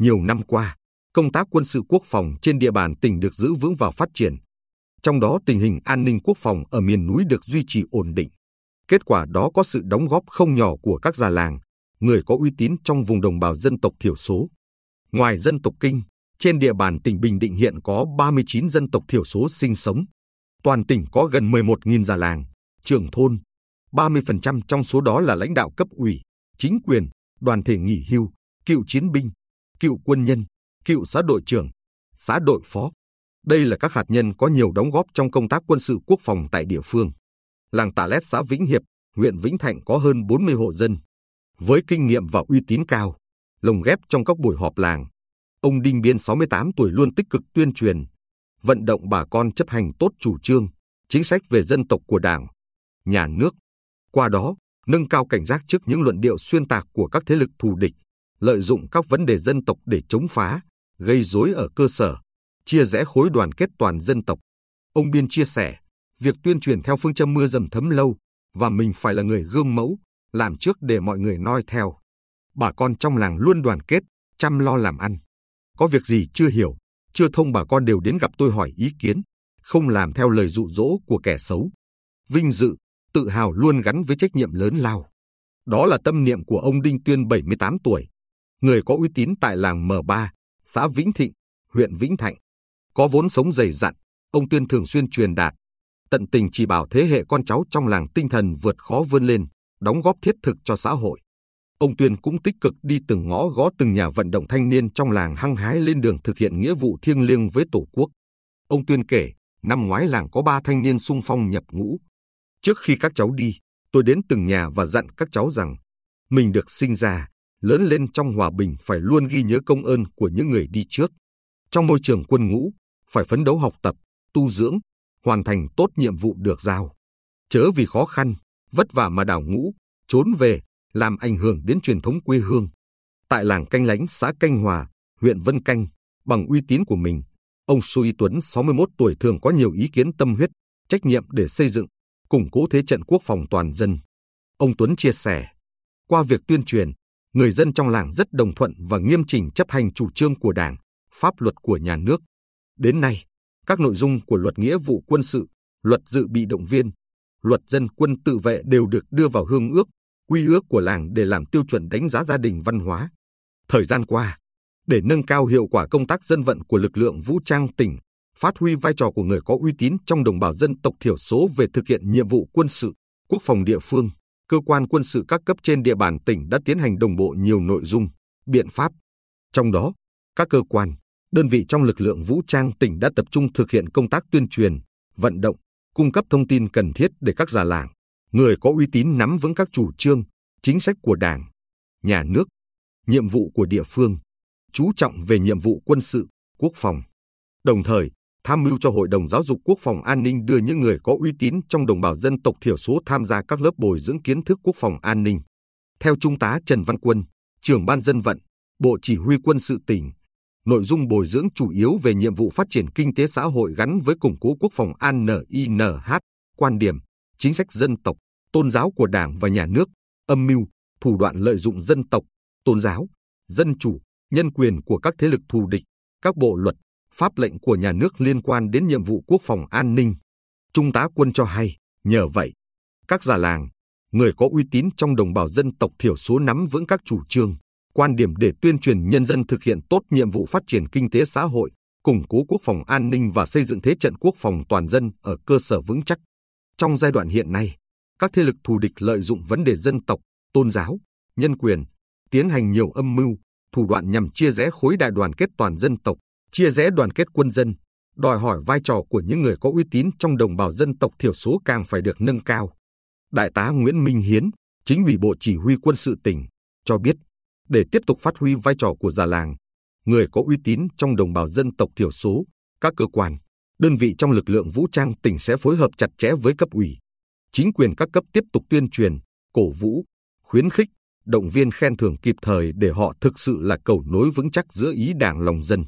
Nhiều năm qua, công tác quân sự quốc phòng trên địa bàn tỉnh được giữ vững và phát triển. Trong đó tình hình an ninh quốc phòng ở miền núi được duy trì ổn định. Kết quả đó có sự đóng góp không nhỏ của các già làng, người có uy tín trong vùng đồng bào dân tộc thiểu số. Ngoài dân tộc Kinh, trên địa bàn tỉnh Bình Định hiện có 39 dân tộc thiểu số sinh sống. Toàn tỉnh có gần 11.000 già làng, trưởng thôn. 30% trong số đó là lãnh đạo cấp ủy, chính quyền, đoàn thể nghỉ hưu, cựu chiến binh, cựu quân nhân, cựu xã đội trưởng, xã đội phó. Đây là các hạt nhân có nhiều đóng góp trong công tác quân sự quốc phòng tại địa phương. Làng Tà Lét xã Vĩnh Hiệp, huyện Vĩnh Thạnh có hơn 40 hộ dân. Với kinh nghiệm và uy tín cao, lồng ghép trong các buổi họp làng, ông Đinh Biên 68 tuổi luôn tích cực tuyên truyền, vận động bà con chấp hành tốt chủ trương, chính sách về dân tộc của Đảng, nhà nước. Qua đó, nâng cao cảnh giác trước những luận điệu xuyên tạc của các thế lực thù địch, lợi dụng các vấn đề dân tộc để chống phá, gây rối ở cơ sở, chia rẽ khối đoàn kết toàn dân tộc. Ông Biên chia sẻ, việc tuyên truyền theo phương châm mưa dầm thấm lâu và mình phải là người gương mẫu, làm trước để mọi người noi theo. Bà con trong làng luôn đoàn kết, chăm lo làm ăn. Có việc gì chưa hiểu, chưa thông bà con đều đến gặp tôi hỏi ý kiến, không làm theo lời dụ dỗ của kẻ xấu. Vinh dự, tự hào luôn gắn với trách nhiệm lớn lao. Đó là tâm niệm của ông Đinh Tuyên 78 tuổi, người có uy tín tại làng M3, xã Vĩnh Thịnh, huyện Vĩnh Thạnh. Có vốn sống dày dặn, ông Tuyên thường xuyên truyền đạt, tận tình chỉ bảo thế hệ con cháu trong làng tinh thần vượt khó vươn lên, đóng góp thiết thực cho xã hội. Ông Tuyên cũng tích cực đi từng ngõ gõ từng nhà vận động thanh niên trong làng hăng hái lên đường thực hiện nghĩa vụ thiêng liêng với Tổ quốc. Ông Tuyên kể, năm ngoái làng có ba thanh niên sung phong nhập ngũ. Trước khi các cháu đi, tôi đến từng nhà và dặn các cháu rằng, mình được sinh ra, lớn lên trong hòa bình phải luôn ghi nhớ công ơn của những người đi trước. Trong môi trường quân ngũ, phải phấn đấu học tập, tu dưỡng, hoàn thành tốt nhiệm vụ được giao. Chớ vì khó khăn, vất vả mà đảo ngũ, trốn về, làm ảnh hưởng đến truyền thống quê hương. Tại làng Canh Lánh, xã Canh Hòa, huyện Vân Canh, bằng uy tín của mình, ông Su Y Tuấn 61 tuổi thường có nhiều ý kiến tâm huyết, trách nhiệm để xây dựng, củng cố thế trận quốc phòng toàn dân. Ông Tuấn chia sẻ, qua việc tuyên truyền, người dân trong làng rất đồng thuận và nghiêm chỉnh chấp hành chủ trương của Đảng, pháp luật của nhà nước. Đến nay, các nội dung của luật nghĩa vụ quân sự, luật dự bị động viên, luật dân quân tự vệ đều được đưa vào hương ước, quy ước của làng để làm tiêu chuẩn đánh giá gia đình văn hóa. Thời gian qua, để nâng cao hiệu quả công tác dân vận của lực lượng vũ trang tỉnh, phát huy vai trò của người có uy tín trong đồng bào dân tộc thiểu số về thực hiện nhiệm vụ quân sự, quốc phòng địa phương, cơ quan quân sự các cấp trên địa bàn tỉnh đã tiến hành đồng bộ nhiều nội dung, biện pháp. Trong đó, các cơ quan, đơn vị trong lực lượng vũ trang tỉnh đã tập trung thực hiện công tác tuyên truyền, vận động, cung cấp thông tin cần thiết để các già làng, người có uy tín nắm vững các chủ trương, chính sách của Đảng, nhà nước, nhiệm vụ của địa phương, chú trọng về nhiệm vụ quân sự, quốc phòng. Đồng thời, tham mưu cho Hội đồng Giáo dục Quốc phòng An ninh đưa những người có uy tín trong đồng bào dân tộc thiểu số tham gia các lớp bồi dưỡng kiến thức quốc phòng an ninh. Theo Trung tá Trần Văn Quân, trưởng ban dân vận, Bộ Chỉ huy quân sự tỉnh, nội dung bồi dưỡng chủ yếu về nhiệm vụ phát triển kinh tế xã hội gắn với củng cố quốc phòng an NINH, quan điểm, chính sách dân tộc, tôn giáo của Đảng và Nhà nước, âm mưu, thủ đoạn lợi dụng dân tộc, tôn giáo, dân chủ, nhân quyền của các thế lực thù địch, các bộ luật, pháp lệnh của nhà nước liên quan đến nhiệm vụ quốc phòng an ninh. Trung tá quân cho hay, nhờ vậy, các già làng, người có uy tín trong đồng bào dân tộc thiểu số nắm vững các chủ trương, quan điểm để tuyên truyền nhân dân thực hiện tốt nhiệm vụ phát triển kinh tế xã hội, củng cố quốc phòng an ninh và xây dựng thế trận quốc phòng toàn dân ở cơ sở vững chắc. Trong giai đoạn hiện nay, các thế lực thù địch lợi dụng vấn đề dân tộc, tôn giáo, nhân quyền, tiến hành nhiều âm mưu, thủ đoạn nhằm chia rẽ khối đại đoàn kết toàn dân tộc, chia rẽ đoàn kết quân dân, đòi hỏi vai trò của những người có uy tín trong đồng bào dân tộc thiểu số càng phải được nâng cao. Đại tá Nguyễn Minh Hiến, chính ủy Bộ Chỉ huy quân sự tỉnh, cho biết, để tiếp tục phát huy vai trò của già làng, người có uy tín trong đồng bào dân tộc thiểu số, các cơ quan, đơn vị trong lực lượng vũ trang tỉnh sẽ phối hợp chặt chẽ với cấp ủy, chính quyền các cấp tiếp tục tuyên truyền, cổ vũ, khuyến khích, động viên khen thưởng kịp thời để họ thực sự là cầu nối vững chắc giữa ý đảng lòng dân.